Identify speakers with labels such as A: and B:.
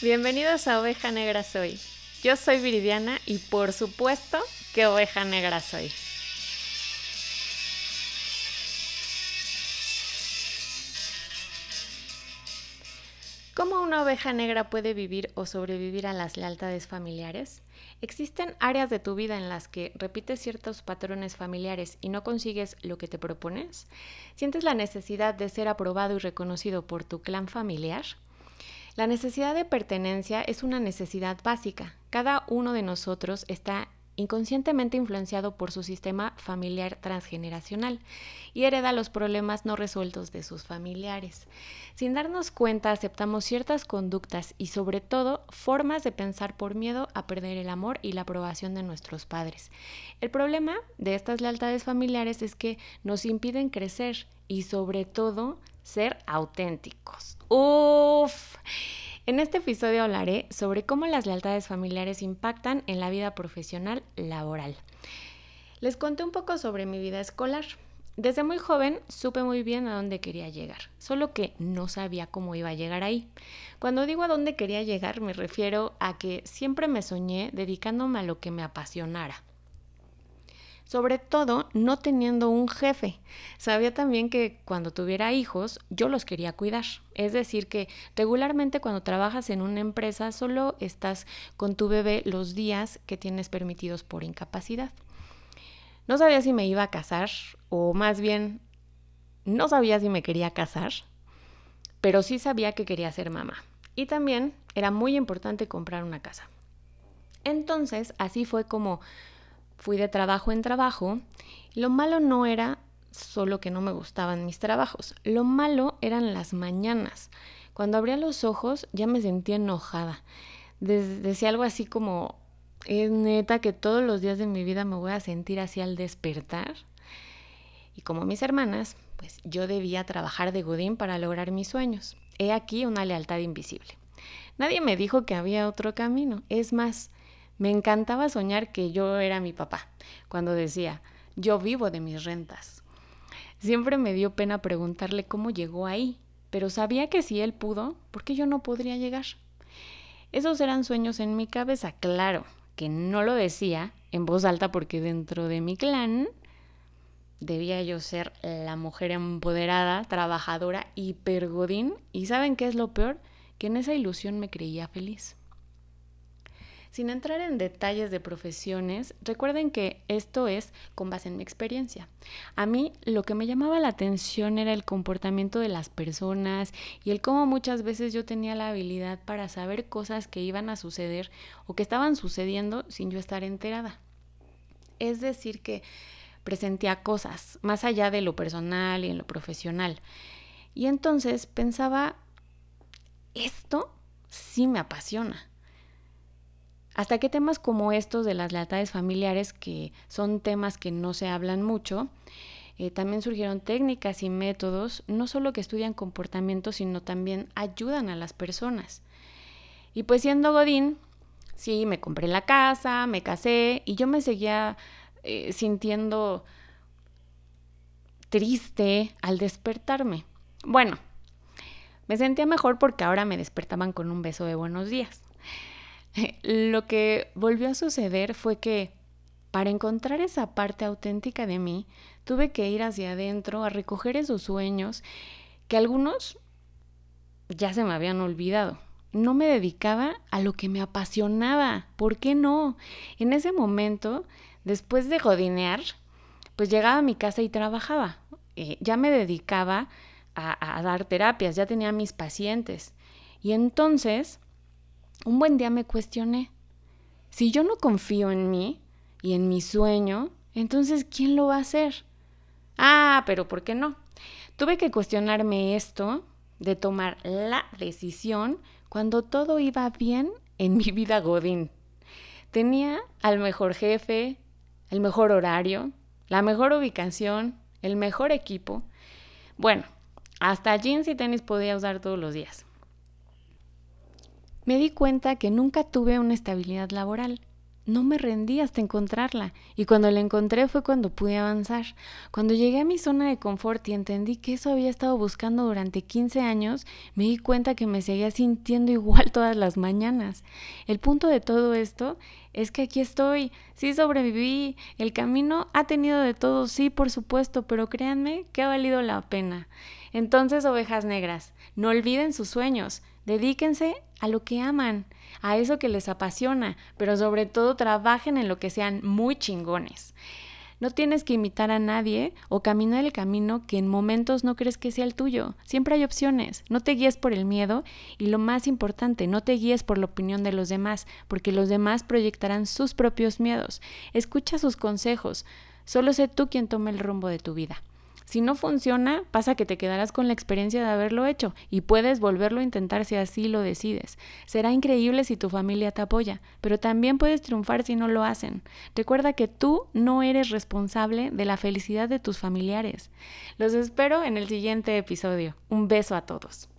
A: Bienvenidos a Oveja Negra Soy. Yo soy Viridiana y por supuesto que Oveja Negra Soy. ¿Cómo una oveja negra puede vivir o sobrevivir a las lealtades familiares? ¿Existen áreas de tu vida en las que repites ciertos patrones familiares y no consigues lo que te propones? ¿Sientes la necesidad de ser aprobado y reconocido por tu clan familiar? La necesidad de pertenencia es una necesidad básica. Cada uno de nosotros está inconscientemente influenciado por su sistema familiar transgeneracional y hereda los problemas no resueltos de sus familiares. Sin darnos cuenta, aceptamos ciertas conductas y sobre todo formas de pensar por miedo a perder el amor y la aprobación de nuestros padres. El problema de estas lealtades familiares es que nos impiden crecer y sobre todo ser auténticos. Uf. En este episodio hablaré sobre cómo las lealtades familiares impactan en la vida profesional laboral. Les conté un poco sobre mi vida escolar. Desde muy joven supe muy bien a dónde quería llegar, solo que no sabía cómo iba a llegar ahí. Cuando digo a dónde quería llegar me refiero a que siempre me soñé dedicándome a lo que me apasionara sobre todo no teniendo un jefe. Sabía también que cuando tuviera hijos yo los quería cuidar. Es decir, que regularmente cuando trabajas en una empresa solo estás con tu bebé los días que tienes permitidos por incapacidad. No sabía si me iba a casar o más bien no sabía si me quería casar, pero sí sabía que quería ser mamá. Y también era muy importante comprar una casa. Entonces, así fue como fui de trabajo en trabajo. Lo malo no era solo que no me gustaban mis trabajos, lo malo eran las mañanas. Cuando abría los ojos ya me sentía enojada. decía algo así como, es neta que todos los días de mi vida me voy a sentir así al despertar. Y como mis hermanas, pues yo debía trabajar de Godín para lograr mis sueños. He aquí una lealtad invisible. Nadie me dijo que había otro camino. Es más, me encantaba soñar que yo era mi papá, cuando decía, yo vivo de mis rentas. Siempre me dio pena preguntarle cómo llegó ahí, pero sabía que si él pudo, ¿por qué yo no podría llegar? Esos eran sueños en mi cabeza, claro, que no lo decía en voz alta porque dentro de mi clan debía yo ser la mujer empoderada, trabajadora, hipergodín. ¿Y saben qué es lo peor? Que en esa ilusión me creía feliz. Sin entrar en detalles de profesiones, recuerden que esto es con base en mi experiencia. A mí lo que me llamaba la atención era el comportamiento de las personas y el cómo muchas veces yo tenía la habilidad para saber cosas que iban a suceder o que estaban sucediendo sin yo estar enterada. Es decir, que presentía cosas más allá de lo personal y en lo profesional. Y entonces pensaba, esto sí me apasiona. Hasta que temas como estos de las lealtades familiares, que son temas que no se hablan mucho, eh, también surgieron técnicas y métodos, no solo que estudian comportamiento, sino también ayudan a las personas. Y pues siendo Godín, sí, me compré la casa, me casé y yo me seguía eh, sintiendo triste al despertarme. Bueno, me sentía mejor porque ahora me despertaban con un beso de buenos días. Lo que volvió a suceder fue que para encontrar esa parte auténtica de mí, tuve que ir hacia adentro a recoger esos sueños que algunos ya se me habían olvidado. No me dedicaba a lo que me apasionaba. ¿Por qué no? En ese momento, después de jodinear, pues llegaba a mi casa y trabajaba. Eh, ya me dedicaba a, a dar terapias, ya tenía mis pacientes. Y entonces un buen día me cuestioné, si yo no confío en mí y en mi sueño, entonces ¿quién lo va a hacer? Ah, pero ¿por qué no? Tuve que cuestionarme esto de tomar la decisión cuando todo iba bien en mi vida Godín. Tenía al mejor jefe, el mejor horario, la mejor ubicación, el mejor equipo. Bueno, hasta jeans y tenis podía usar todos los días me di cuenta que nunca tuve una estabilidad laboral. no me rendí hasta encontrarla y cuando la encontré fue cuando pude avanzar. Cuando llegué a mi zona de confort y entendí que eso había estado buscando durante 15 años, me di cuenta que me seguía sintiendo igual todas las mañanas. El punto de todo esto es que aquí estoy, sí sobreviví, el camino ha tenido de todo, sí, por supuesto, pero créanme que ha valido la pena. Entonces, ovejas negras, no olviden sus sueños, dedíquense a lo que aman a eso que les apasiona, pero sobre todo trabajen en lo que sean muy chingones. No tienes que imitar a nadie o caminar el camino que en momentos no crees que sea el tuyo. Siempre hay opciones. No te guíes por el miedo y lo más importante, no te guíes por la opinión de los demás, porque los demás proyectarán sus propios miedos. Escucha sus consejos. Solo sé tú quien tome el rumbo de tu vida. Si no funciona, pasa que te quedarás con la experiencia de haberlo hecho y puedes volverlo a intentar si así lo decides. Será increíble si tu familia te apoya, pero también puedes triunfar si no lo hacen. Recuerda que tú no eres responsable de la felicidad de tus familiares. Los espero en el siguiente episodio. Un beso a todos.